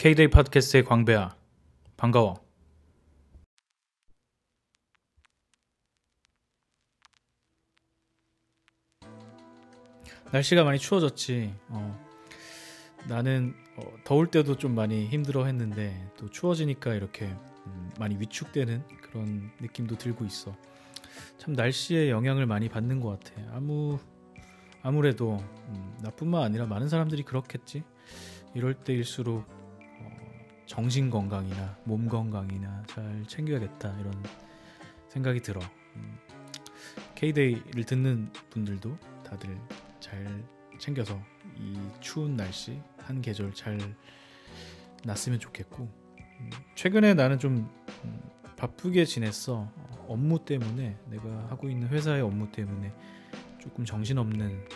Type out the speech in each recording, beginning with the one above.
K-데이 팟캐스트의 광배야. 반가워. 날씨가 많이 추워졌지. 어, 나는 어, 더울 때도 좀 많이 힘들어 했는데 또 추워지니까 이렇게 음, 많이 위축되는 그런 느낌도 들고 있어. 참 날씨의 영향을 많이 받는 것 같아. 아무 아무래도 음, 나뿐만 아니라 많은 사람들이 그렇겠지. 이럴 때일수록 어, 정신 건강이나 몸 건강이나 잘 챙겨야겠다 이런 생각이 들어. 음, K-데이를 듣는 분들도 다들 잘 챙겨서 이 추운 날씨 한 계절 잘 났으면 좋겠고 음, 최근에 나는 좀 음, 바쁘게 지냈어 업무 때문에 내가 하고 있는 회사의 업무 때문에 조금 정신없는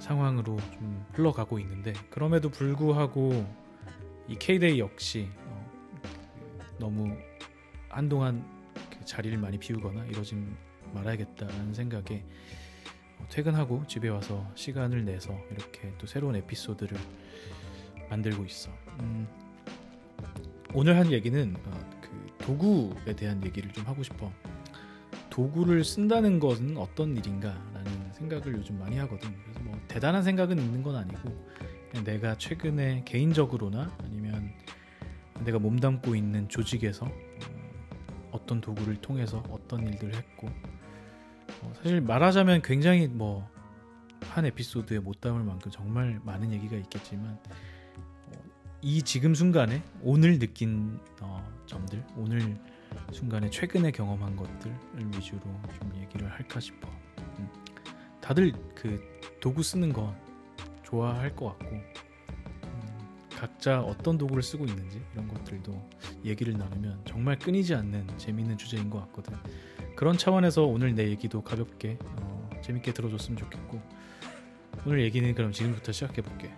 상황으로 좀 흘러가고 있는데 그럼에도 불구하고 이 K-데이 역시 어, 너무 한동안 그 자리를 많이 비우거나 이러진 말아야겠다라는 생각에 어, 퇴근하고 집에 와서 시간을 내서 이렇게 또 새로운 에피소드를 만들고 있어. 음, 오늘 한 얘기는 어, 그 도구에 대한 얘기를 좀 하고 싶어. 도구를 쓴다는 것은 어떤 일인가라는 생각을 요즘 많이 하거든. 그래서 뭐 대단한 생각은 있는 건 아니고 내가 최근에 개인적으로나 아니면 내가 몸담고 있는 조직에서 어, 어떤 도구를 통해서 어떤 일들을 했고 어, 사실 말하자면 굉장히 뭐 한 에피소드에 못 담을 만큼 정말 많은 얘기가 있겠지만 어, 이 지금 순간에 오늘 느낀 어, 점들 오늘 순간에 최근에 경험한 것들을 위주로 좀 얘기를 할까 싶어. 음. 다들 그 도구 쓰는 거 좋아할 것 같고 음, 각자 어떤 도구를 쓰고 있는지 이런 것들도 얘기를 나누면 정말 끊이지 않는 재미있는 주제인 것 같거든. 그런 차원에서 오늘 내 얘기도 가볍게 어, 재밌게 들어줬으면 좋겠고 오늘 얘기는 그럼 지금부터 시작해 볼게.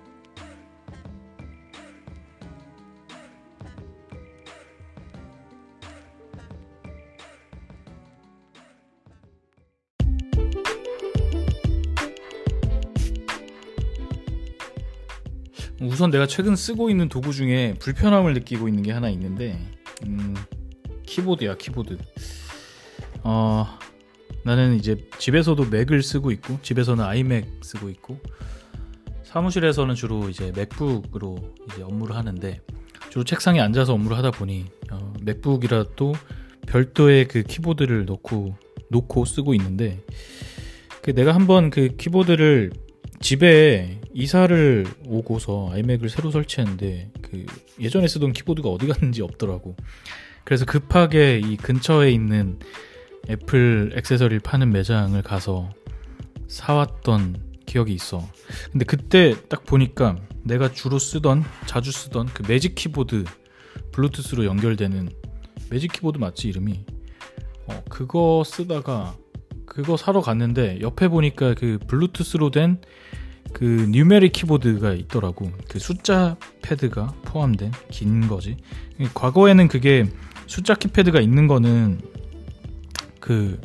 우선 내가 최근 쓰고 있는 도구 중에 불편함을 느끼고 있는 게 하나 있는데 음, 키보드야 키보드. 어, 나는 이제 집에서도 맥을 쓰고 있고 집에서는 아이맥 쓰고 있고 사무실에서는 주로 이제 맥북으로 이제 업무를 하는데 주로 책상에 앉아서 업무를 하다 보니 어, 맥북이라도 별도의 그 키보드를 놓고 놓고 쓰고 있는데 그 내가 한번 그 키보드를 집에 이사를 오고서 아이맥을 새로 설치했는데 그 예전에 쓰던 키보드가 어디 갔는지 없더라고. 그래서 급하게 이 근처에 있는 애플 액세서리를 파는 매장을 가서 사왔던 기억이 있어. 근데 그때 딱 보니까 내가 주로 쓰던 자주 쓰던 그 매직 키보드 블루투스로 연결되는 매직 키보드 맞지 이름이? 어 그거 쓰다가 그거 사러 갔는데 옆에 보니까 그 블루투스로 된 그 뉴메릭 키보드가 있더라고. 그 숫자 패드가 포함된 긴 거지. 과거에는 그게 숫자 키패드가 있는 거는 그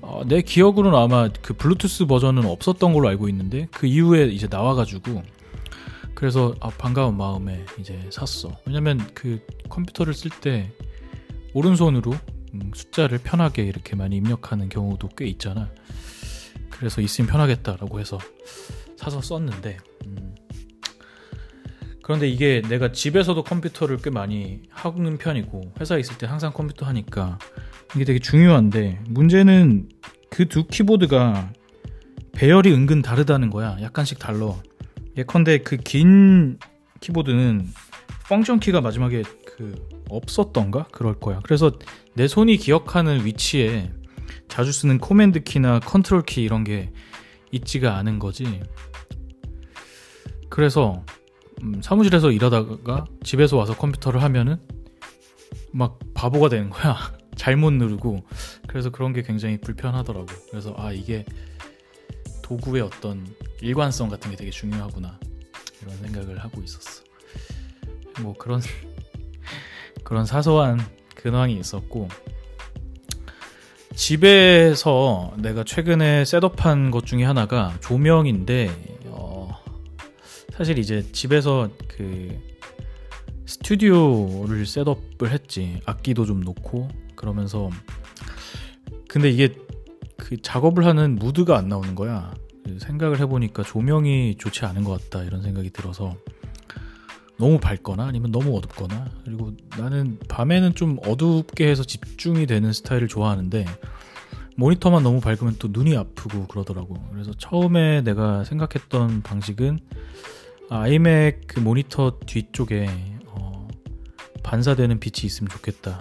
어, 내 기억으로는 아마 그 블루투스 버전은 없었던 걸로 알고 있는데 그 이후에 이제 나와가지고 그래서 아, 반가운 마음에 이제 샀어. 왜냐면 그 컴퓨터를 쓸 때 오른손으로 음, 숫자를 편하게 이렇게 많이 입력하는 경우도 꽤 있잖아. 그래서 있으면 편하겠다라고 해서 사서 썼는데 음. 그런데 이게 내가 집에서도 컴퓨터를 꽤 많이 하는 편이고 회사에 있을 때 항상 컴퓨터 하니까 이게 되게 중요한데 문제는 그 두 키보드가 배열이 은근 다르다는 거야. 약간씩 달라. 예컨대 그 긴 키보드는 function 키가 마지막에 그 없었던가 그럴 거야. 그래서 내 손이 기억하는 위치에 자주 쓰는 command 키나 컨트롤 키 이런 게 있지가 않은 거지. 그래서 음, 사무실에서 일하다가 집에서 와서 컴퓨터를 하면은 막 바보가 되는 거야. 잘못 누르고 그래서 그런 게 굉장히 불편하더라고. 그래서 아 이게 도구의 어떤 일관성 같은 게 되게 중요하구나 이런 생각을 하고 있었어. 뭐 그런 그런 사소한 근황이 있었고 집에서 내가 최근에 셋업한 것 중에 하나가 조명인데 어, 사실 이제 집에서 그 스튜디오를 셋업을 했지. 악기도 좀 놓고 그러면서. 근데 이게 그 작업을 하는 무드가 안 나오는 거야. 그 생각을 해보니까 조명이 좋지 않은 것 같다 이런 생각이 들어서 너무 밝거나 아니면 너무 어둡거나 그리고 나는 밤에는 좀 어둡게 해서 집중이 되는 스타일을 좋아하는데 모니터만 너무 밝으면 또 눈이 아프고 그러더라고 그래서 처음에 내가 생각했던 방식은 아이맥 그 모니터 뒤쪽에 어 반사되는 빛이 있으면 좋겠다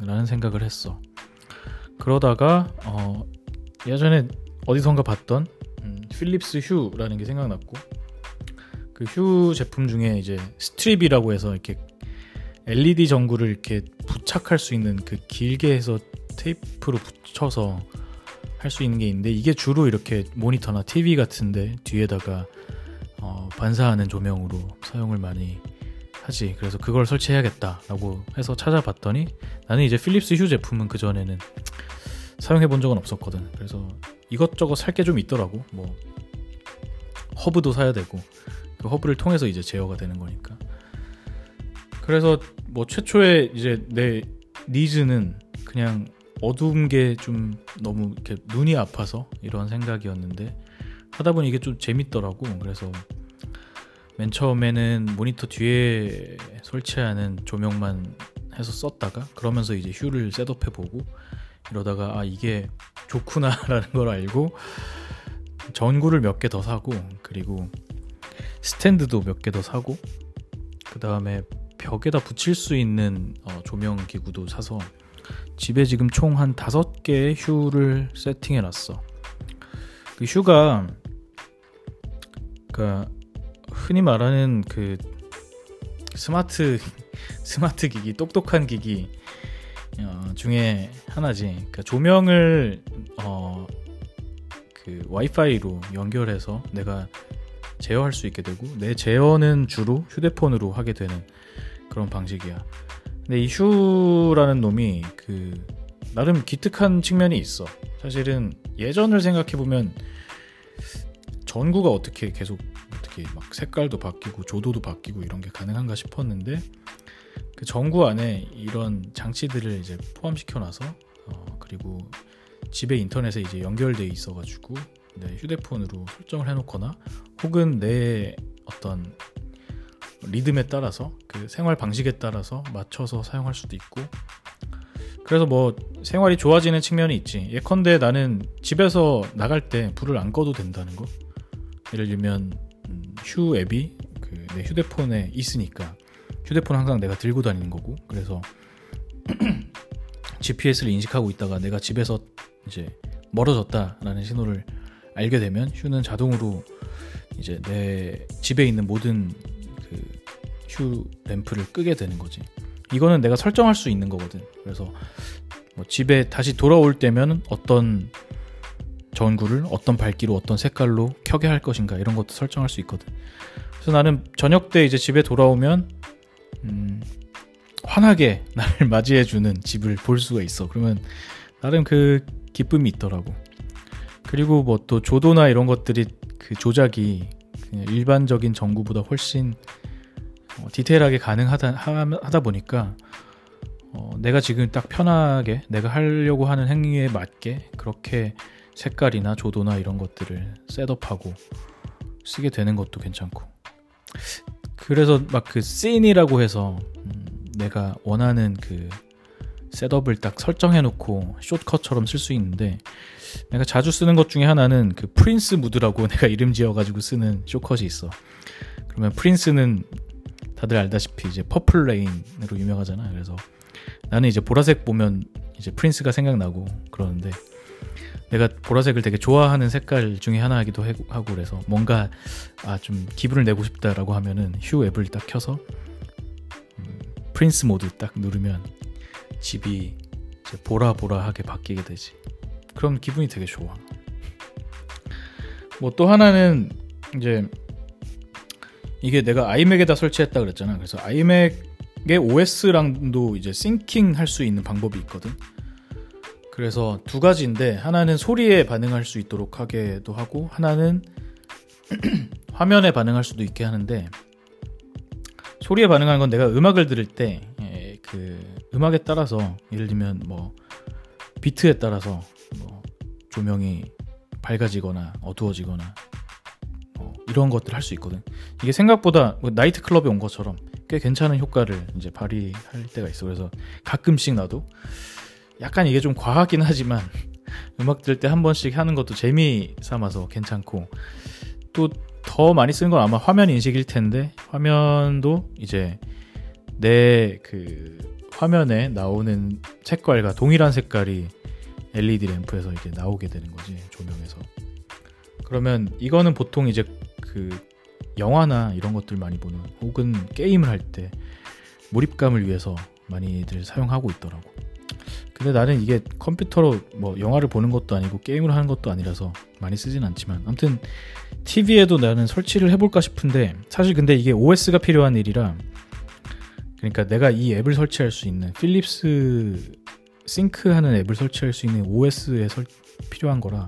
라는 생각을 했어. 그러다가 어 예전에 어디선가 봤던 음, 필립스 휴라는 게 생각났고 그 휴 제품 중에 이제 strip이라고 해서 이렇게 LED 전구를 이렇게 부착할 수 있는 그 길게 해서 테이프로 붙여서 할 수 있는 게 있는데 이게 주로 이렇게 모니터나 TV 같은데 뒤에다가 어, 반사하는 조명으로 사용을 많이 하지. 그래서 그걸 설치해야겠다라고 해서 찾아봤더니 나는 이제 필립스 휴 제품은 그 전에는 사용해 본 적은 없었거든. 그래서 이것저것 살 게 좀 있더라고. 뭐 허브도 사야 되고 그 허브를 통해서 이제 제어가 되는 거니까. 그래서 뭐 최초에 이제 내 니즈는 그냥 어두운 게 좀 너무 이렇게 눈이 아파서 이런 생각이었는데 하다 보니 이게 좀 재밌더라고. 그래서 맨 처음에는 모니터 뒤에 설치하는 조명만 해서 썼다가 그러면서 이제 휴를 셋업해 보고 이러다가 아 이게 좋구나라는 걸 알고 전구를 몇 개 더 사고 그리고 스탠드도 몇 개 더 사고 그 다음에 벽에다 붙일 수 있는 어, 조명 기구도 사서 집에 지금 총 한 다섯 개의 휴를 세팅해 놨어. 그 휴가 그 흔히 말하는 그 스마트 스마트 기기 똑똑한 기기 어, 중에 하나지. 그러니까 조명을 어, 그 와이파이로 연결해서 내가 제어할 수 있게 되고 내 제어는 주로 휴대폰으로 하게 되는 그런 방식이야. 근데 이 휴라는 놈이 그 나름 기특한 측면이 있어. 사실은 예전을 생각해 보면 전구가 어떻게 계속 어떻게 막 색깔도 바뀌고 조도도 바뀌고 이런 게 가능한가 싶었는데 그 전구 안에 이런 장치들을 이제 포함시켜 놔서 어, 그리고 집에 인터넷에 이제 연결돼 있어가지고 네, 휴대폰으로 설정을 해놓거나 혹은 내 어떤 리듬에 따라서 그 생활 방식에 따라서 맞춰서 사용할 수도 있고. 그래서 뭐 생활이 좋아지는 측면이 있지. 예컨대 나는 집에서 나갈 때 불을 안 꺼도 된다는 거. 예를 들면 음, 휴 앱이 그 내 휴대폰에 있으니까 휴대폰 항상 내가 들고 다니는 거고. 그래서 GPS를 인식하고 있다가 내가 집에서 이제 멀어졌다라는 신호를 알게 되면 휴는 자동으로 이제 내 집에 있는 모든 그 휴 램프를 끄게 되는 거지. 이거는 내가 설정할 수 있는 거거든. 그래서 뭐 집에 다시 돌아올 때면 어떤 전구를 어떤 밝기로 어떤 색깔로 켜게 할 것인가 이런 것도 설정할 수 있거든. 그래서 나는 저녁 때 이제 집에 돌아오면 음, 환하게 나를 맞이해주는 집을 볼 수가 있어. 그러면 나름 그 기쁨이 있더라고. 그리고 뭐 또 조도나 이런 것들이 그 조작이 일반적인 전구보다 훨씬 어, 디테일하게 가능하다 하다 보니까 어, 내가 지금 딱 편하게 내가 하려고 하는 행위에 맞게 그렇게 색깔이나 조도나 이런 것들을 setup하고 쓰게 되는 것도 괜찮고. 그래서 막 그 scene이라고 해서 음, 내가 원하는 그 setup을 딱 설정해 놓고 shortcut처럼 쓸 수 있는데 내가 자주 쓰는 것 중에 하나는 그 프린스 무드라고 내가 이름 지어 가지고 쓰는 숏컷이 있어. 그러면 프린스는 다들 알다시피 이제 Purple Rain으로 유명하잖아. 그래서 나는 이제 보라색 보면 이제 프린스가 생각나고 그러는데 내가 보라색을 되게 좋아하는 색깔 중에 하나이기도 하고 그래서 뭔가 아 좀 기분을 내고 싶다라고 하면은 Hue 앱을 딱 켜서 음, 프린스 모드 딱 누르면 집이 이제 보라보라하게 바뀌게 되지. 그럼 기분이 되게 좋아. 뭐 또 하나는 이제 이게 내가 아이맥에다 설치했다 그랬잖아. 그래서 아이맥의 OS랑도 이제 싱킹 할 수 있는 방법이 있거든. 그래서 두 가지인데 하나는 소리에 반응할 수 있도록 하게도 하고 하나는 화면에 반응할 수도 있게 하는데 소리에 반응하는 건 내가 음악을 들을 때그 예, 음악에 따라서 예를 들면 뭐 비트에 따라서 뭐 조명이 밝아지거나 어두워지거나 어, 이런 것들 할수 있거든. 이게 생각보다 뭐 나이트 클럽에 온 것처럼 꽤 괜찮은 효과를 이제 발휘할 때가 있어. 그래서 가끔씩 나도 약간 이게 좀 과하긴 하지만 음악 들을 때 한 번씩 하는 것도 재미 삼아서 괜찮고 또 더 많이 쓰는 건 아마 화면 인식일 텐데 화면도 이제 내 그 화면에 나오는 색깔과 동일한 색깔이 LED 램프에서 이제 나오게 되는 거지 조명에서 그러면 이거는 보통 이제 그 영화나 이런 것들 많이 보는 혹은 게임을 할 때 몰입감을 위해서 많이들 사용하고 있더라고. 근데 나는 이게 컴퓨터로 뭐 영화를 보는 것도 아니고 게임을 하는 것도 아니라서 많이 쓰진 않지만 아무튼 TV에도 나는 설치를 해볼까 싶은데 사실 근데 이게 OS가 필요한 일이라 그러니까 내가 이 앱을 설치할 수 있는 필립스 sync하는 앱을 설치할 수 있는 OS에 설, 필요한 거라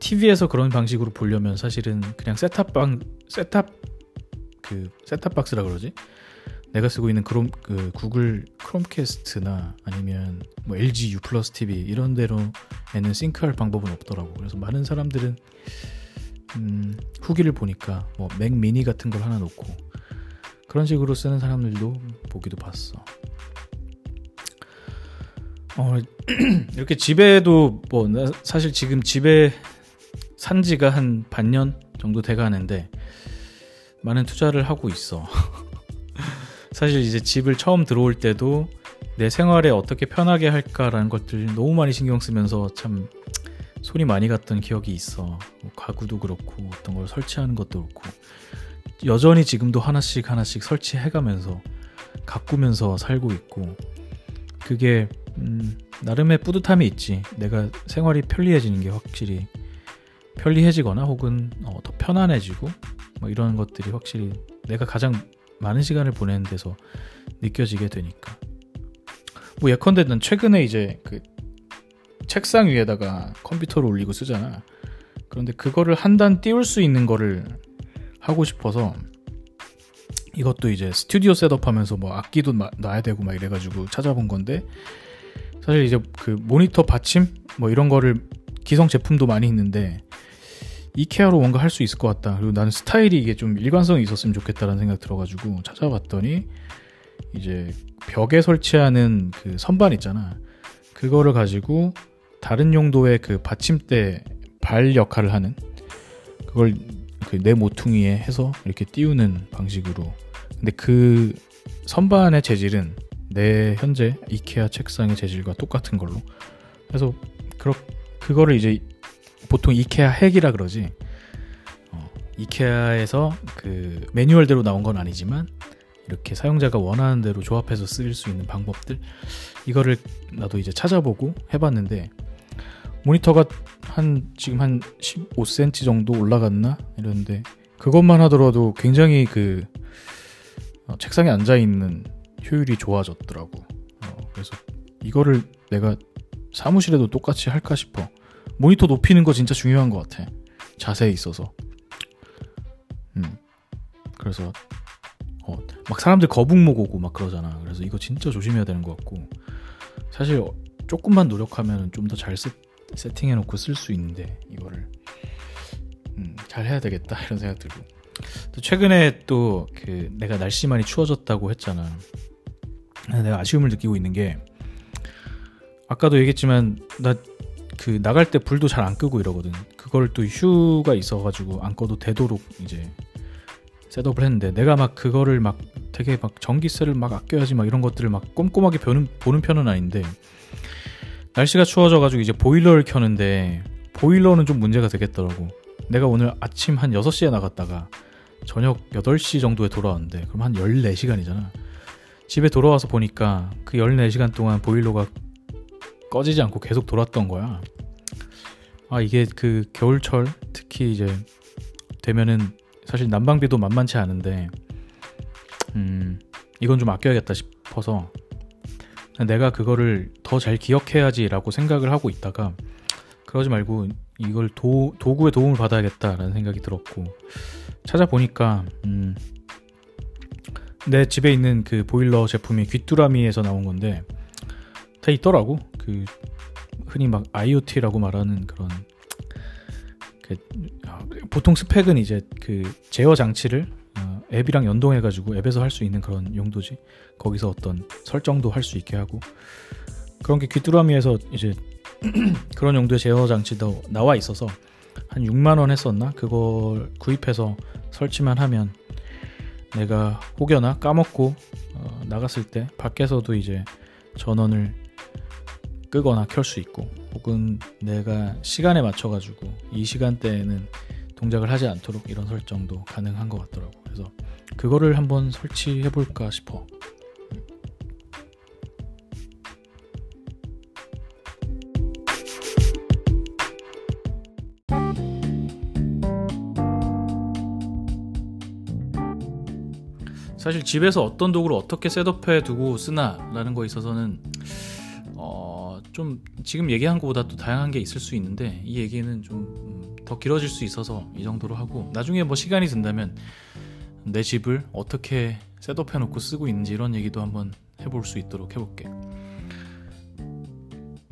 TV에서 그런 방식으로 보려면 사실은 그냥 셋탑방 셋탑 그 셋탑 박스라 그러지? 내가 쓰고 있는 크롬 그 구글 Chromecast나 아니면 뭐 LG U+ TV 이런 데로에는 sync할 방법은 없더라고. 그래서 많은 사람들은 음, 후기를 보니까 뭐 맥 미니 같은 걸 하나 놓고 그런 식으로 쓰는 사람들도 보기도 봤어. 어, 이렇게 집에도 뭐 사실 지금 집에 산 지가 한 반년 정도 돼 가는데 많은 투자를 하고 있어. 사실 이제 집을 처음 들어올 때도 내 생활에 어떻게 편하게 할까라는 것들 너무 많이 신경 쓰면서 참 손이 많이 갔던 기억이 있어. 뭐 가구도 그렇고 어떤 걸 설치하는 것도 그렇고 여전히 지금도 하나씩 하나씩 설치해가면서 가꾸면서 살고 있고 그게 음, 나름의 뿌듯함이 있지. 내가 생활이 편리해지는 게 확실히 편리해지거나 혹은 어, 더 편안해지고 뭐 이런 것들이 확실히 내가 가장 많은 시간을 보내는 데서 느껴지게 되니까. 뭐 예컨대 난 최근에 이제 그 책상 위에다가 컴퓨터를 올리고 쓰잖아. 그런데 그거를 한 단 띄울 수 있는 거를 하고 싶어서 이것도 이제 스튜디오 셋업하면서 뭐 악기도 놔야 되고 막 이래가지고 찾아본 건데 사실 이제 그 모니터 받침 뭐 이런 거를 기성 제품도 많이 있는데 이케아로 뭔가 할 수 있을 것 같다. 그리고 나는 스타일이 이게 좀 일관성이 있었으면 좋겠다라는 생각 들어가지고 찾아봤더니 이제 벽에 설치하는 그 선반 있잖아. 그거를 가지고 다른 용도의 그 받침대 발 역할을 하는 그걸 그 내 모퉁이에 해서 이렇게 띄우는 방식으로. 근데 그 선반의 재질은 내 현재 이케아 책상의 재질과 똑같은 걸로 그래서 그렇 그거를 이제 보통 이케아 핵이라 그러지 어, 이케아에서 그 매뉴얼대로 나온 건 아니지만 이렇게 사용자가 원하는 대로 조합해서 쓸수 있는 방법들 이거를 나도 이제 찾아보고 해봤는데 모니터가 한 지금 한 15cm 정도 올라갔나 이러는데 그것만 하더라도 굉장히 그 어, 책상에 앉아 있는 효율이 좋아졌더라고. 어, 그래서 이거를 내가 사무실에도 똑같이 할까 싶어. 모니터 높이는 거 진짜 중요한 것 같아. 자세에 있어서. 음. 그래서 어, 막 사람들 거북목 오고 막 그러잖아. 그래서 이거 진짜 조심해야 되는 것 같고. 사실 조금만 노력하면 좀 더 잘 세팅해놓고 쓸 수 있는데 이거를 음, 잘 해야 되겠다 이런 생각 들고. 또 최근에 또 그 내가 날씨 많이 추워졌다고 했잖아. 내가 아쉬움을 느끼고 있는 게 아까도 얘기했지만 나 그 나갈 때 불도 잘 안 끄고 이러거든. 그걸 또 휴가 있어가지고 안 꺼도 되도록 이제 셋업을 했는데 내가 막 그거를 막 되게 막 전기세를 막 아껴야지 막 이런 것들을 막 꼼꼼하게 보는, 보는 편은 아닌데 날씨가 추워져가지고 이제 보일러를 켜는데 보일러는 좀 문제가 되겠더라고. 내가 오늘 아침 한 6시에 나갔다가 저녁 8시 정도에 돌아왔는데 그럼 한 14시간이잖아. 집에 돌아와서 보니까 그 14시간 동안 보일러가 꺼지지 않고 계속 돌았던 거야. 아, 이게 그 겨울철 특히 이제 되면은 사실 난방비도 만만치 않은데 음, 이건 좀 아껴야겠다 싶어서 내가 그거를 더 잘 기억해야지라고 생각을 하고 있다가 그러지 말고 이걸 도, 도구의 도움을 받아야겠다라는 생각이 들었고 찾아보니까 음, 내 집에 있는 그 보일러 제품이 귀뚜라미에서 나온 건데 다 있더라고. 그 흔히 막 IoT라고 말하는 그런 그 어, 보통 스펙은 이제 그 제어 장치를 어, 앱이랑 연동해가지고 앱에서 할 수 있는 그런 용도지. 거기서 어떤 설정도 할 수 있게 하고 그런 게 귀뚜라미에서 이제 그런 용도의 제어 장치도 나와 있어서 한 6만 원 했었나? 그걸 구입해서 설치만 하면 내가 혹여나 까먹고 어, 나갔을 때 밖에서도 이제 전원을 끄거나 켤 수 있고 혹은 내가 시간에 맞춰 가지고 이 시간대에는 동작을 하지 않도록 이런 설정도 가능한 것 같더라고. 그래서 그거를 한번 설치해 볼까 싶어. 사실 집에서 어떤 도구를 어떻게 셋업해 두고 쓰나라는 거에 있어서는 어, 좀 지금 얘기한 것보다 또 다양한 게 있을 수 있는데 이 얘기는 좀더 음, 길어질 수 있어서 이 정도로 하고 나중에 뭐 시간이 든다면 내 집을 어떻게 셋업 해 놓고 쓰고 있는지 이런 얘기도 한번 해볼 수 있도록 해볼게.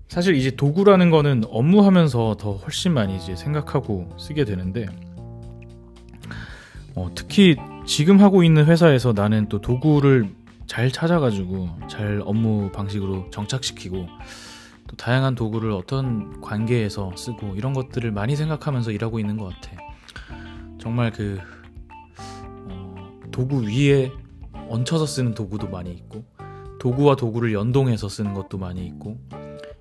사실 이제 도구라는 거는 업무하면서 더 훨씬 많이 이제 생각하고 쓰게 되는데 어, 특히 지금 하고 있는 회사에서 나는 또 도구를 잘 찾아가지고 잘 업무 방식으로 정착시키고 또 다양한 도구를 어떤 관계에서 쓰고 이런 것들을 많이 생각하면서 일하고 있는 것 같아. 정말 그 어, 도구 위에 얹혀서 쓰는 도구도 많이 있고 도구와 도구를 연동해서 쓰는 것도 많이 있고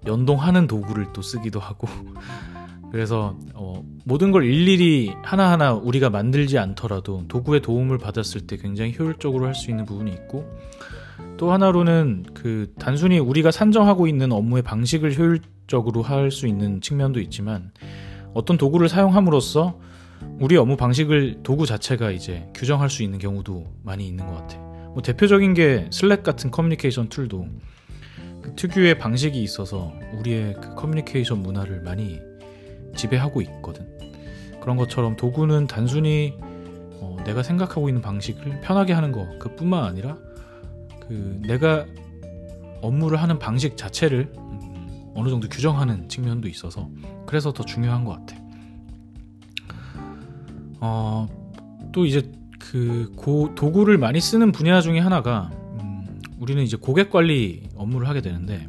연동하는 도구를 또 쓰기도 하고. 그래서 어, 모든 걸 일일이 하나하나 우리가 만들지 않더라도 도구의 도움을 받았을 때 굉장히 효율적으로 할 수 있는 부분이 있고 또 하나로는 그 단순히 우리가 산정하고 있는 업무의 방식을 효율적으로 할 수 있는 측면도 있지만 어떤 도구를 사용함으로써 우리 업무 방식을 도구 자체가 이제 규정할 수 있는 경우도 많이 있는 것 같아. 뭐 대표적인 게 Slack 같은 커뮤니케이션 tool도 그 특유의 방식이 있어서 우리의 그 커뮤니케이션 문화를 많이 지배하고 있거든. 그런 것처럼 도구는 단순히 어, 내가 생각하고 있는 방식을 편하게 하는 것 그뿐만 아니라 그 내가 업무를 하는 방식 자체를 음, 어느 정도 규정하는 측면도 있어서 그래서 더 중요한 것 같아. 어, 또 이제 그 고, 도구를 많이 쓰는 분야 중에 하나가 음, 우리는 이제 고객 관리 업무를 하게 되는데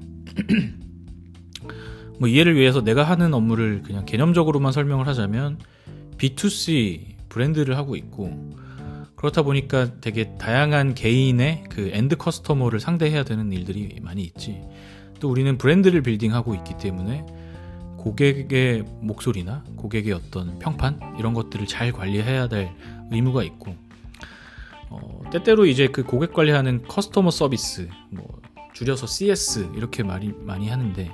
뭐 이해를 위해서 내가 하는 업무를 그냥 개념적으로만 설명을 하자면 B2C 브랜드를 하고 있고 그렇다 보니까 되게 다양한 개인의 그 end customer를 상대해야 되는 일들이 많이 있지. 또 우리는 브랜드를 building하고 있기 때문에 고객의 목소리나 고객의 어떤 평판 이런 것들을 잘 관리해야 될 의무가 있고 어, 때때로 이제 그 고객 관리하는 customer service 뭐 줄여서 CS 이렇게 말이 많이 하는데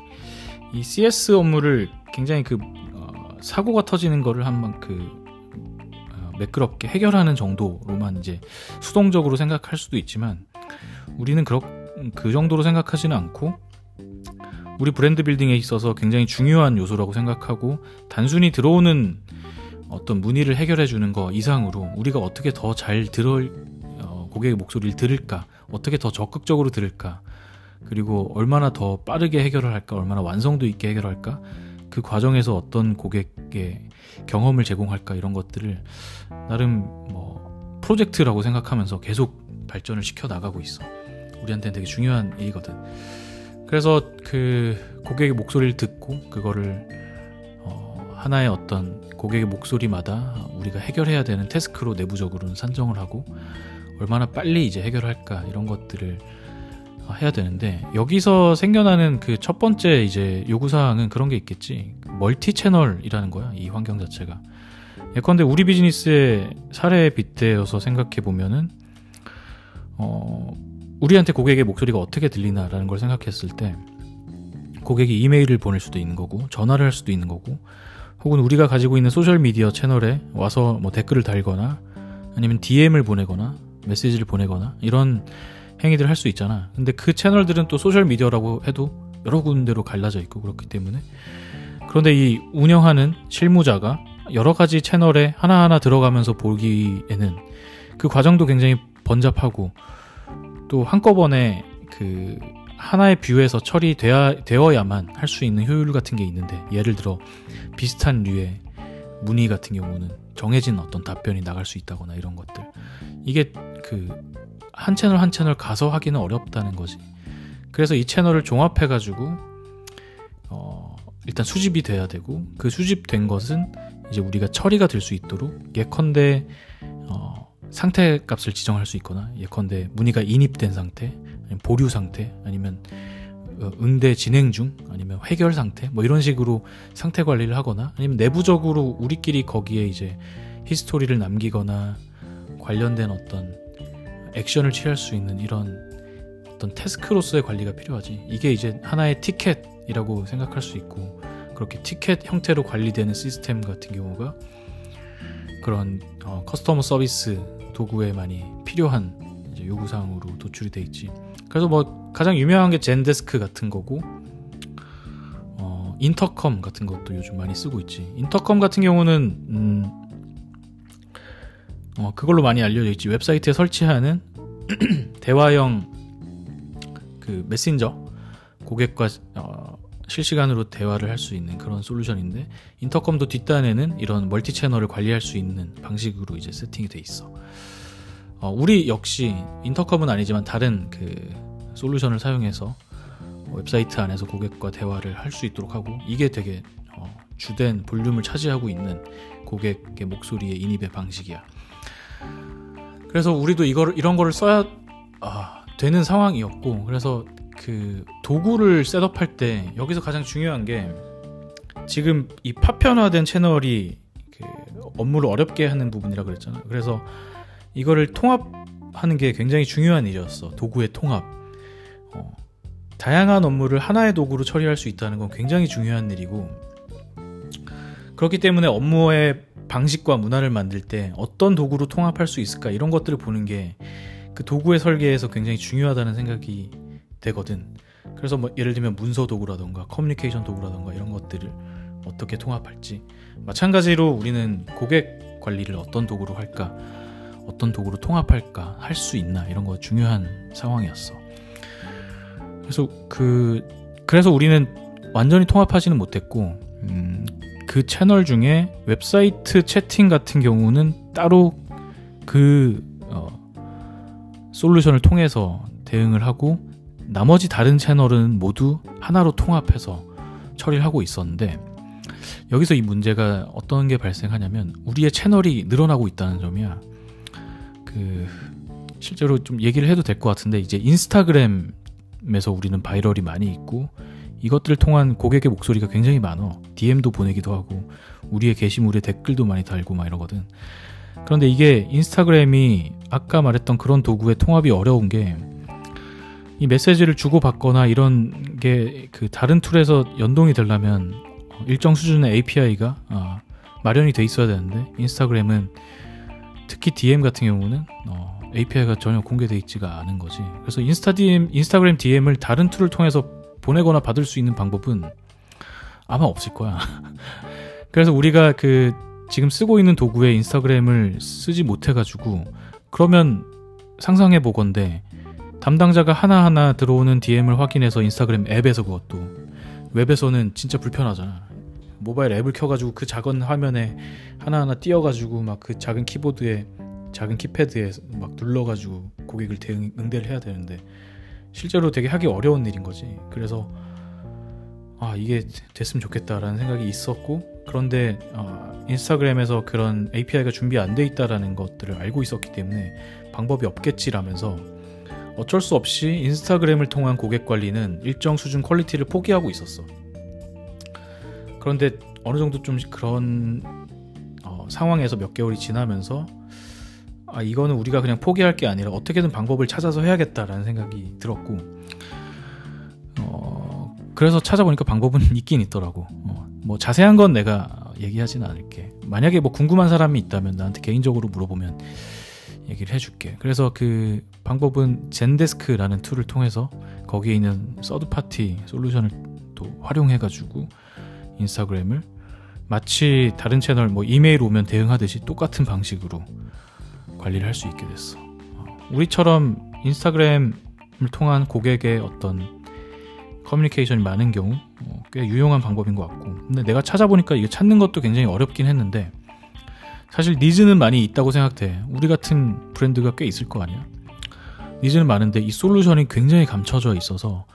이 CS 업무를 굉장히 그 어, 사고가 터지는 거를 한번 그 어, 매끄럽게 해결하는 정도로만 이제 수동적으로 생각할 수도 있지만 우리는 그렇 그 정도로 생각하지는 않고 우리 브랜드 빌딩에 있어서 굉장히 중요한 요소라고 생각하고 단순히 들어오는 어떤 문의를 해결해 주는 거 이상으로 우리가 어떻게 더 잘 들어 어, 고객의 목소리를 들을까? 어떻게 더 적극적으로 들을까? 그리고 얼마나 더 빠르게 해결을 할까, 얼마나 완성도 있게 해결할까, 그 과정에서 어떤 고객의 경험을 제공할까? 이런 것들을 나름 뭐 프로젝트라고 생각하면서 계속 발전을 시켜 나가고 있어. 우리한테는 되게 중요한 일이거든. 그래서 그 고객의 목소리를 듣고 그거를 어 하나의 어떤 고객의 목소리마다 우리가 해결해야 되는 태스크로 내부적으로는 산정을 하고 얼마나 빨리 이제 해결할까 이런 것들을 해야 되는데 여기서 생겨나는 그 첫 번째 이제 요구 사항은 그런 게 있겠지. multi channel이라는 거야. 이 환경 자체가. 예컨대 우리 비즈니스의 사례에 빗대어서 생각해 보면은 어 우리한테 고객의 목소리가 어떻게 들리나라는 걸 생각했을 때 고객이 이메일을 보낼 수도 있는 거고 전화를 할 수도 있는 거고 혹은 우리가 가지고 있는 소셜 미디어 채널에 와서 뭐 댓글을 달거나 아니면 DM을 보내거나 메시지를 보내거나 이런 행위들을 할 수 있잖아. 근데 그 채널들은 또 소셜 미디어라고 해도 여러 군데로 갈라져 있고 그렇기 때문에 그런데 이 운영하는 실무자가 여러 가지 채널에 하나하나 들어가면서 보기에는 그 과정도 굉장히 번잡하고 또 한꺼번에 그 하나의 view에서 처리되어야만 할 수 있는 효율 같은 게 있는데 예를 들어 비슷한 류의 문의 같은 경우는 정해진 어떤 답변이 나갈 수 있다거나 이런 것들. 이게 그 한 채널 한 채널 가서 하기는 어렵다는 거지. 그래서 이 채널을 종합해 가지고 어 일단 수집이 돼야 되고 그 수집된 것은 이제 우리가 처리가 될 수 있도록 예컨대 어 상태 값을 지정할 수 있거나 예컨대 문의가 인입된 상태 보류 상태 아니면 어, 응대 진행 중 아니면 해결 상태 뭐 이런 식으로 상태 관리를 하거나 아니면 내부적으로 우리끼리 거기에 이제 히스토리를 남기거나 관련된 어떤 액션을 취할 수 있는 이런 어떤 태스크로서의 관리가 필요하지. 이게 이제 하나의 티켓이라고 생각할 수 있고 그렇게 티켓 형태로 관리되는 시스템 같은 경우가 그런 어, 커스터머 서비스 도구에 많이 필요한 요구사항으로 도출이 돼 있지. 그래서 뭐 가장 유명한 게 Zendesk 같은 거고 어, Intercom 같은 것도 요즘 많이 쓰고 있지. Intercom 같은 경우는 음, 어, 그걸로 많이 알려져 있지. 웹사이트에 설치하는 대화형 그 메신저 고객과 어, 실시간으로 대화를 할 수 있는 그런 솔루션인데 Intercom도 뒷단에는 이런 multi channel을 관리할 수 있는 방식으로 이제 세팅이 돼 있어. 어, 우리 역시 인터컴은 아니지만 다른 그 솔루션을 사용해서 웹사이트 안에서 고객과 대화를 할 수 있도록 하고 이게 되게 어, 주된 볼륨을 차지하고 있는 고객의 목소리의 인입의 방식이야. 그래서 우리도 이걸 이런 거를 써야 아, 되는 상황이었고 그래서 그 도구를 셋업할 때 여기서 가장 중요한 게 지금 이 파편화된 채널이 그 업무를 어렵게 하는 부분이라 그랬잖아. 그래서 이거를 통합하는 게 굉장히 중요한 일이었어. 도구의 통합. 어, 다양한 업무를 하나의 도구로 처리할 수 있다는 건 굉장히 중요한 일이고 그렇기 때문에 업무의 방식과 문화를 만들 때 어떤 도구로 통합할 수 있을까 이런 것들을 보는 게 그 도구의 설계에서 굉장히 중요하다는 생각이 되거든. 그래서 뭐 예를 들면 문서 도구라던가 커뮤니케이션 도구라던가 이런 것들을 어떻게 통합할지 마찬가지로 우리는 고객 관리를 어떤 도구로 할까 어떤 도구로 통합할까 할 수 있나 이런 거 중요한 상황이었어. 그래서 그 그래서 우리는 완전히 통합하지는 못했고 음, 그 채널 중에 웹사이트 채팅 같은 경우는 따로 그 어, 솔루션을 통해서 대응을 하고 나머지 다른 채널은 모두 하나로 통합해서 처리를 하고 있었는데 여기서 이 문제가 어떤 게 발생하냐면 우리의 채널이 늘어나고 있다는 점이야. 그 실제로 좀 얘기를 해도 될 것 같은데 이제 인스타그램에서 우리는 viral이 많이 있고 이것들을 통한 고객의 목소리가 굉장히 많어. DM도 보내기도 하고 우리의 게시물에 댓글도 많이 달고 막 이러거든. 그런데 이게 인스타그램이 아까 말했던 그런 도구의 통합이 어려운 게 이 메시지를 주고받거나 이런 게 그 다른 tool에서 연동이 되려면 일정 수준의 API가 어, 마련이 돼 있어야 되는데 인스타그램은 특히 DM 같은 경우는 어, API가 전혀 공개돼 있지가 않은 거지. 그래서 인스타 DM, 인스타그램 DM을 다른 tool을 통해서 보내거나 받을 수 있는 방법은 아마 없을 거야. 그래서 우리가 그 지금 쓰고 있는 도구에 인스타그램을 쓰지 못해가지고 그러면 상상해 보건데 담당자가 하나하나 들어오는 DM을 확인해서 인스타그램 앱에서 그것도 웹에서는 진짜 불편하잖아. 모바일 앱을 켜가지고 그 작은 화면에 하나하나 띄어가지고 막 그 작은 키보드에 작은 키패드에 막 눌러가지고 고객을 대응 응대를 해야 되는데 실제로 되게 하기 어려운 일인 거지. 그래서 아 이게 됐으면 좋겠다라는 생각이 있었고 그런데 어, 인스타그램에서 그런 API가 준비 안 돼 있다라는 것들을 알고 있었기 때문에 방법이 없겠지라면서 어쩔 수 없이 인스타그램을 통한 고객 관리는 일정 수준 quality를 포기하고 있었어. 그런데 어느 정도 좀 그런 어, 상황에서 몇 개월이 지나면서 아 이거는 우리가 그냥 포기할 게 아니라 어떻게든 방법을 찾아서 해야겠다라는 생각이 들었고 어, 그래서 찾아보니까 방법은 있긴 있더라고. 어, 뭐 자세한 건 내가 얘기하지는 않을게. 만약에 뭐 궁금한 사람이 있다면 나한테 개인적으로 물어보면 얘기를 해줄게. 그래서 그 방법은 Zendesk라는 tool을 통해서 거기에 있는 third party solution을 또 활용해가지고 인스타그램을 마치 다른 채널 뭐 이메일 오면 대응하듯이 똑같은 방식으로 관리를 할 수 있게 됐어. 어, 우리처럼 인스타그램을 통한 고객의 어떤 커뮤니케이션이 많은 경우 어, 꽤 유용한 방법인 것 같고 근데 내가 찾아보니까 이거 찾는 것도 굉장히 어렵긴 했는데 사실 니즈는 많이 있다고 생각돼. 우리 같은 브랜드가 꽤 있을 거 아니야? 니즈는 많은데 이 솔루션이 굉장히 감춰져 있어서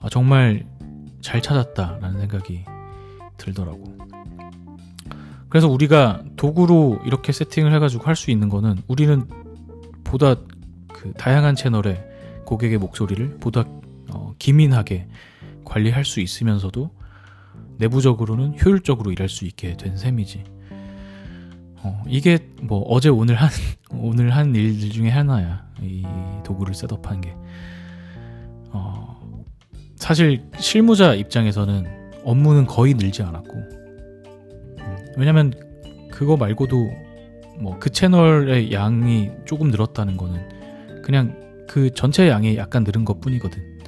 아, 정말 잘 찾았다라는 생각이 들더라고. 그래서 우리가 도구로 이렇게 세팅을 해가지고 할 수 있는 거는 우리는 보다 그 다양한 채널의 고객의 목소리를 보다 어, 기민하게 관리할 수 있으면서도 내부적으로는 효율적으로 일할 수 있게 된 셈이지. 어, 이게 뭐 어제 오늘 한 오늘 한 일들 중에 하나야. 이 도구를 셋업한 게. 어, 사실 실무자 입장에서는 업무는 거의 늘지 않았고, 음, 왜냐면 그거 말고도 뭐 그 채널의 양이 조금 늘었다는 거는 그냥 그 전체 양이 약간 늘은 것 뿐이거든.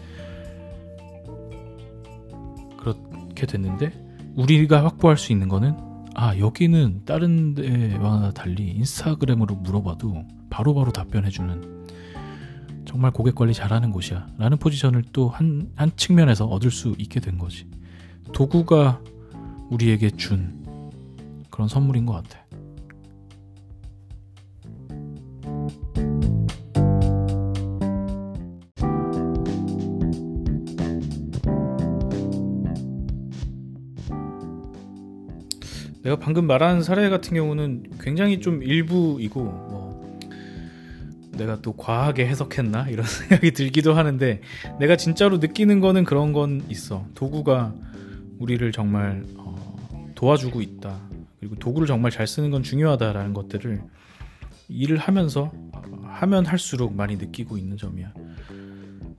그렇게 됐는데 우리가 확보할 수 있는 거는 아 여기는 다른 데와 달리 인스타그램으로 물어봐도 바로바로 바로 답변해주는 정말 고객 관리 잘하는 곳이야 라는 포지션을 또 한 한 측면에서 얻을 수 있게 된 거지. 도구가 우리에게 준 그런 선물인 것 같아 내가 방금 말한 사례 같은 경우는 굉장히 좀 일부이고 뭐 내가 또 과하게 해석했나? 이런 생각이 들기도 하는데 내가 진짜로 느끼는 거는 그런 건 있어. 도구가 우리를 정말 어, 도와주고 있다. 그리고 도구를 정말 잘 쓰는 건 중요하다라는 것들을 일을 하면서 하면 할수록 많이 느끼고 있는 점이야.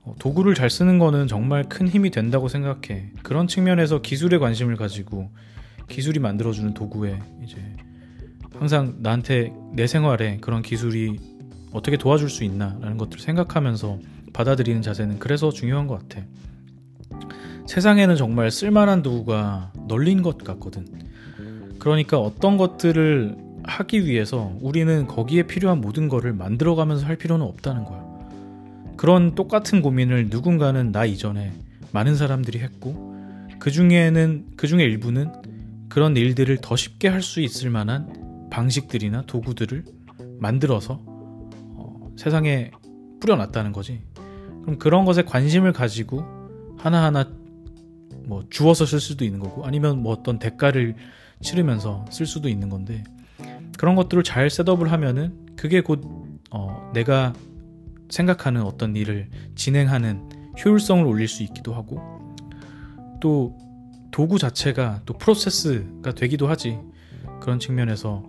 어, 도구를 잘 쓰는 거는 정말 큰 힘이 된다고 생각해. 그런 측면에서 기술에 관심을 가지고 기술이 만들어주는 도구에 이제 항상 나한테 내 생활에 그런 기술이 어떻게 도와줄 수 있나라는 것들을 생각하면서 받아들이는 자세는 그래서 중요한 것 같아. 세상에는 정말 쓸만한 도구가 널린 것 같거든. 그러니까 어떤 것들을 하기 위해서 우리는 거기에 필요한 모든 것을 만들어가면서 할 필요는 없다는 거야. 그런 똑같은 고민을 누군가는 나 이전에 많은 사람들이 했고 그 중에는 그 중에 일부는 그런 일들을 더 쉽게 할 수 있을 만한 방식들이나 도구들을 만들어서 어, 세상에 뿌려놨다는 거지. 그럼 그런 것에 관심을 가지고 하나하나 뭐 주워서 쓸 수도 있는 거고 아니면 뭐 어떤 대가를 치르면서 쓸 수도 있는 건데 그런 것들을 잘 셋업을 하면은 그게 곧 어, 내가 생각하는 어떤 일을 진행하는 효율성을 올릴 수 있기도 하고 또 도구 자체가 또 프로세스가 되기도 하지. 그런 측면에서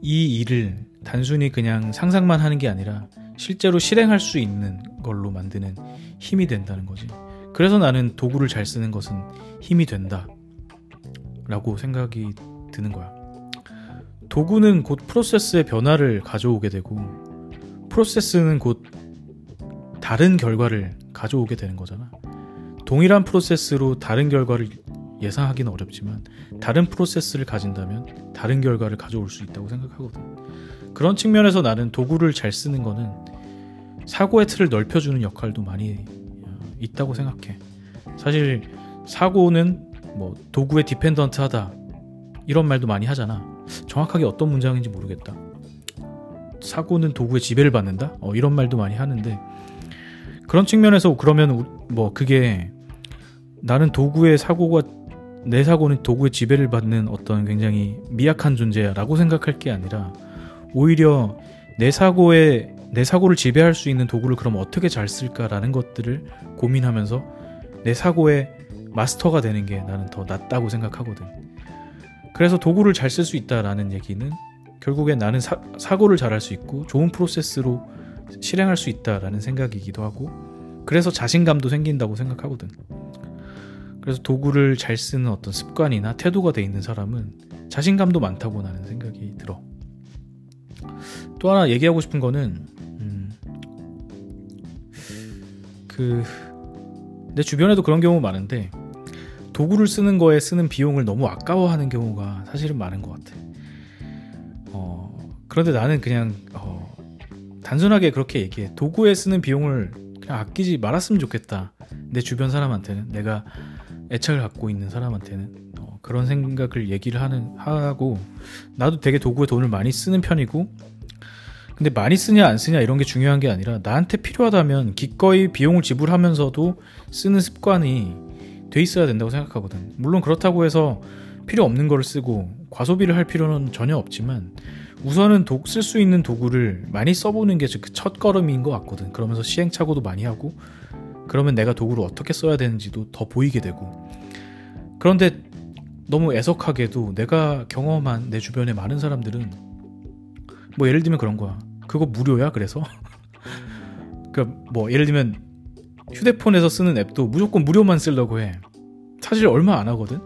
이 일을 단순히 그냥 상상만 하는 게 아니라 실제로 실행할 수 있는 걸로 만드는 힘이 된다는 거지. 그래서 나는 도구를 잘 쓰는 것은 힘이 된다. 라고 생각이 드는 거야. 도구는 곧 프로세스의 변화를 가져오게 되고, 프로세스는 곧 다른 결과를 가져오게 되는 거잖아. 동일한 프로세스로 다른 결과를 예상하기는 어렵지만 다른 프로세스를 가진다면 다른 결과를 가져올 수 있다고 생각하거든. 그런 측면에서 나는 도구를 잘 쓰는 거는 사고의 틀을 넓혀주는 역할도 많이 어, 있다고 생각해. 사실 사고는 뭐 도구에 디펜던트하다 이런 말도 많이 하잖아. 정확하게 어떤 문장인지 모르겠다. 사고는 도구의 지배를 받는다? 어, 이런 말도 많이 하는데 그런 측면에서 그러면 뭐 그게 나는 도구의 사고가 내 사고는 도구의 지배를 받는 어떤 굉장히 미약한 존재야라고 생각할 게 아니라 오히려 내 사고에 내 사고를 지배할 수 있는 도구를 그럼 어떻게 잘 쓸까라는 것들을 고민하면서 내 사고의 마스터가 되는 게 나는 더 낫다고 생각하거든. 그래서 도구를 잘 쓸 수 있다라는 얘기는 결국엔 나는 사, 사고를 잘 할 수 있고 좋은 프로세스로 실행할 수 있다라는 생각이기도 하고 그래서 자신감도 생긴다고 생각하거든. 그래서 도구를 잘 쓰는 어떤 습관이나 태도가 돼 있는 사람은 자신감도 많다고 나는 생각이 들어. 또 하나 얘기하고 싶은 거는 음, 그내 주변에도 그런 경우 많은데 도구를 쓰는 거에 쓰는 비용을 너무 아까워하는 경우가 사실은 많은 것 같아. 어, 그런데 나는 그냥 어, 단순하게 그렇게 얘기해. 도구에 쓰는 비용을 그냥 아끼지 말았으면 좋겠다. 내 주변 사람한테는 내가 애착을 갖고 있는 사람한테는 어, 그런 생각을 얘기를 하는 하고 나도 되게 도구에 돈을 많이 쓰는 편이고 근데 많이 쓰냐 안 쓰냐 이런 게 중요한 게 아니라 나한테 필요하다면 기꺼이 비용을 지불하면서도 쓰는 습관이 돼 있어야 된다고 생각하거든. 물론 그렇다고 해서 필요 없는 걸 쓰고 과소비를 할 필요는 전혀 없지만 우선은 쓸 수 있는 도구를 많이 써보는 게 그 첫 걸음인 것 같거든. 그러면서 시행착오도 많이 하고 그러면 내가 도구를 어떻게 써야 되는지도 더 보이게 되고. 그런데 너무 애석하게도 내가 경험한 내 주변의 많은 사람들은 뭐 예를 들면 그런 거야. 그거 무료야 그래서? 그뭐 예를 들면 휴대폰에서 쓰는 앱도 무조건 무료만 쓰려고 해. 사실 얼마 안 하거든?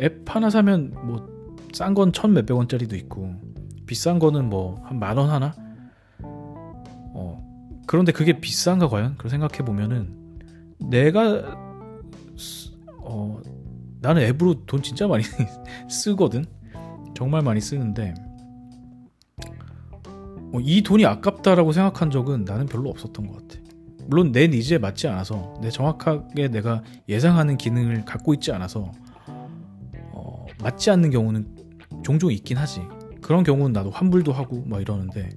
앱 하나 사면 뭐 싼 건 천 몇백 원짜리도 있고 비싼 거는 뭐 한 만 원 하나? 어 그런데 그게 비싼가 과연 그걸 생각해 보면은 내가 어 나는 앱으로 돈 진짜 많이 쓰거든 정말 많이 쓰는데 어, 이 돈이 아깝다라고 생각한 적은 나는 별로 없었던 것 같아. 물론 내 니즈에 맞지 않아서 내 정확하게 내가 예상하는 기능을 갖고 있지 않아서 어, 맞지 않는 경우는 종종 있긴 하지. 그런 경우는 나도 환불도 하고 막 이러는데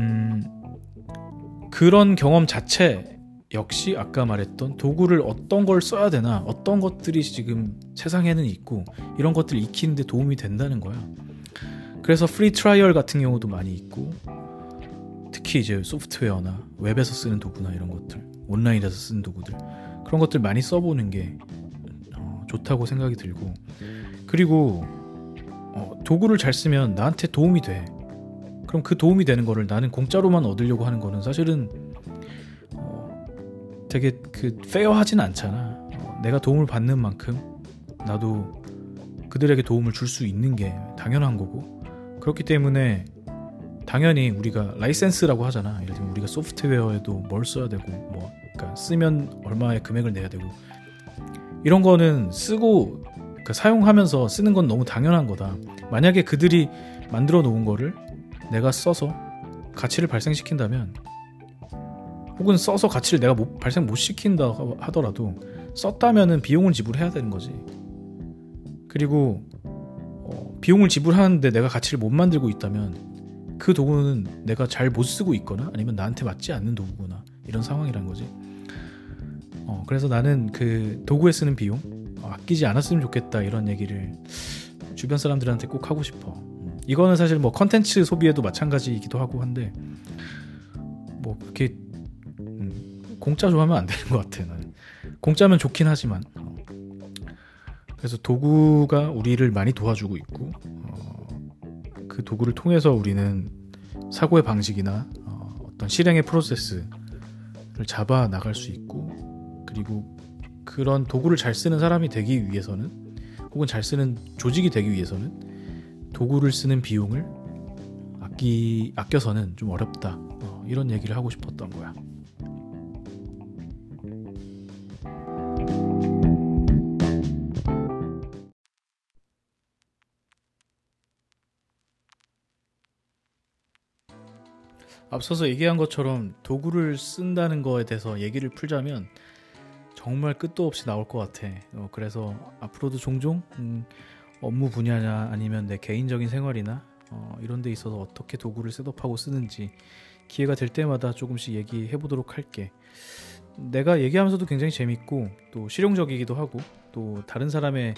음, 그런 경험 자체 역시 아까 말했던 도구를 어떤 걸 써야 되나 어떤 것들이 지금 세상에는 있고 이런 것들 익히는데 도움이 된다는 거야. 그래서 free trial 같은 경우도 많이 있고 특히 이제 소프트웨어나 웹에서 쓰는 도구나 이런 것들 온라인에서 쓰는 도구들 그런 것들 많이 써보는 게 어, 좋다고 생각이 들고 그리고 어, 도구를 잘 쓰면 나한테 도움이 돼 그럼 그 도움이 되는 거를 나는 공짜로만 얻으려고 하는 거는 사실은 어, 되게 그 fair하진 않잖아 어, 내가 도움을 받는 만큼 나도 그들에게 도움을 줄 수 있는 게 당연한 거고 그렇기 때문에 당연히 우리가 라이센스라고 하잖아. 예를 들면 우리가 소프트웨어에도 뭘 써야 되고 뭐 그러니까 쓰면 얼마의 금액을 내야 되고 이런 거는 쓰고 그러니까 사용하면서 쓰는 건 너무 당연한 거다. 만약에 그들이 만들어 놓은 거를 내가 써서 가치를 발생시킨다면 혹은 써서 가치를 내가 못, 발생 못 시킨다 하더라도 썼다면은 비용을 지불해야 되는 거지. 그리고 비용을 지불하는데 내가 가치를 못 만들고 있다면 그 도구는 내가 잘 못 쓰고 있거나 아니면 나한테 맞지 않는 도구구나 이런 상황이란 거지. 어, 그래서 나는 그 도구에 쓰는 비용 어, 아끼지 않았으면 좋겠다 이런 얘기를 주변 사람들한테 꼭 하고 싶어. 음, 이거는 사실 뭐 컨텐츠 소비에도 마찬가지이기도 하고 한데 뭐 그렇게 음, 공짜 좋아하면 안 되는 것 같아 나는. 공짜면 좋긴 하지만 그래서 도구가 우리를 많이 도와주고 있고 어, 그 도구를 통해서 우리는 사고의 방식이나 어, 떤 실행의 프로세스를 잡아 나갈 수 있고 그리고 그런 도구를 잘 쓰는 사람이 되기 위해서는 혹은 잘 쓰는 조직이 되기 위해서는 도구를 쓰는 비용을 아끼 아껴서는 좀 어렵다 어, 이런 얘기를 하고 싶었던 거야. 앞서서 얘기한 것처럼 도구를 쓴다는 거에 대해서 얘기를 풀자면 정말 끝도 없이 나올 것 같아. 어, 그래서 앞으로도 종종 음, 업무 분야나 아니면 내 개인적인 생활이나 어, 이런 데 있어서 어떻게 도구를 셋업하고 쓰는지 기회가 될 때마다 조금씩 얘기해 보도록 할게. 내가 얘기하면서도 굉장히 재밌고 또 실용적이기도 하고 또 다른 사람의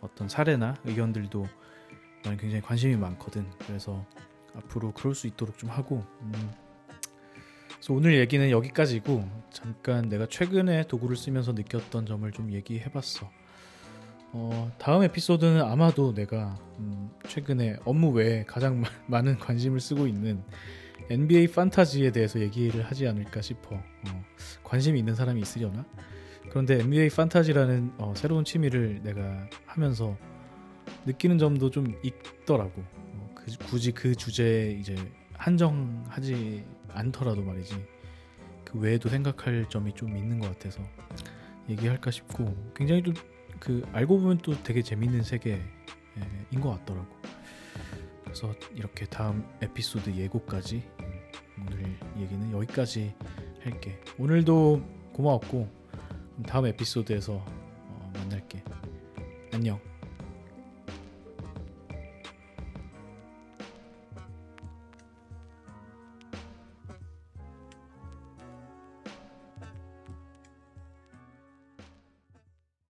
어떤 사례나 의견들도 나는 굉장히 관심이 많거든. 그래서 앞으로 그럴 수 있도록 좀 하고 음. 그래서 오늘 얘기는 여기까지고 잠깐 내가 최근에 도구를 쓰면서 느꼈던 점을 좀 얘기해봤어. 어, 다음 에피소드는 아마도 내가 음, 최근에 업무 외에 가장 많은 관심을 쓰고 있는 NBA 판타지에 대해서 얘기를 하지 않을까 싶어. 어, 관심이 있는 사람이 있으려나? 그런데 NBA 판타지라는 어, 새로운 취미를 내가 하면서 느끼는 점도 좀 있더라고. 그, 굳이 그 주제에 이제 한정하지 않더라도 말이지 그 외에도 생각할 점이 좀 있는 것 같아서 얘기할까 싶고 굉장히 좀 그 알고 보면 또 되게 재밌는 세계인 것 같더라고. 그래서 이렇게 다음 에피소드 예고까지 음, 오늘 얘기는 여기까지 할게. 오늘도 고마웠고 다음 에피소드에서 어, 만날게. 안녕.